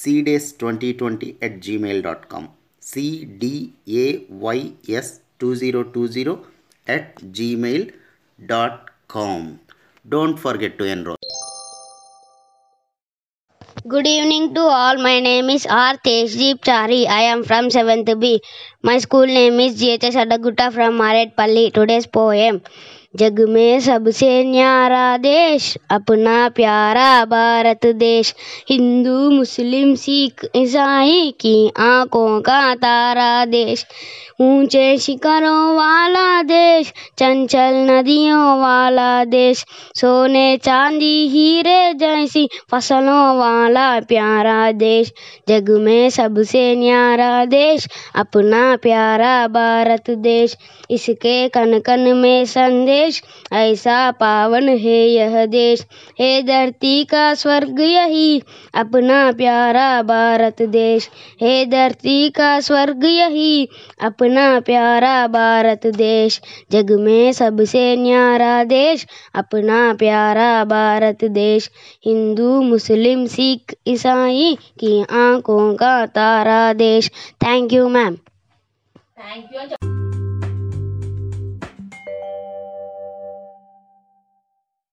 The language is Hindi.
cdays2020 at gmail.com cdays2020 at gmail.com don't forget to enroll Good evening to all. My name is R. Tejdeep Chari. I am from 7th B. My school name is GHS Adagutta from Maredpalli. Today's poem. जग में सबसे न्यारा देश, अपना प्यारा भारत देश। हिंदू, मुस्लिम, सिख, ईसाई की आँखों का तारा देश। ऊँचे शिखरों वाला देश, चंचल नदियों वाला देश। सोने, चांदी, हीरे जैसी फ़सलों वाला प्यारा देश। जग में सबसे न्यारा देश, अपना प्यारा भारत देश। इसके कन कन में संदेश ऐसा पावन है यह देश। है धरती का स्वर्ग यही, अपना प्यारा भारत देश। है धरती का स्वर्ग यही, अपना प्यारा भारत देश। जग में सबसे न्यारा देश, अपना प्यारा भारत देश। हिंदू, मुस्लिम, सिख, ईसाई की आँखों का तारा देश। Thank you ma'am Thank you.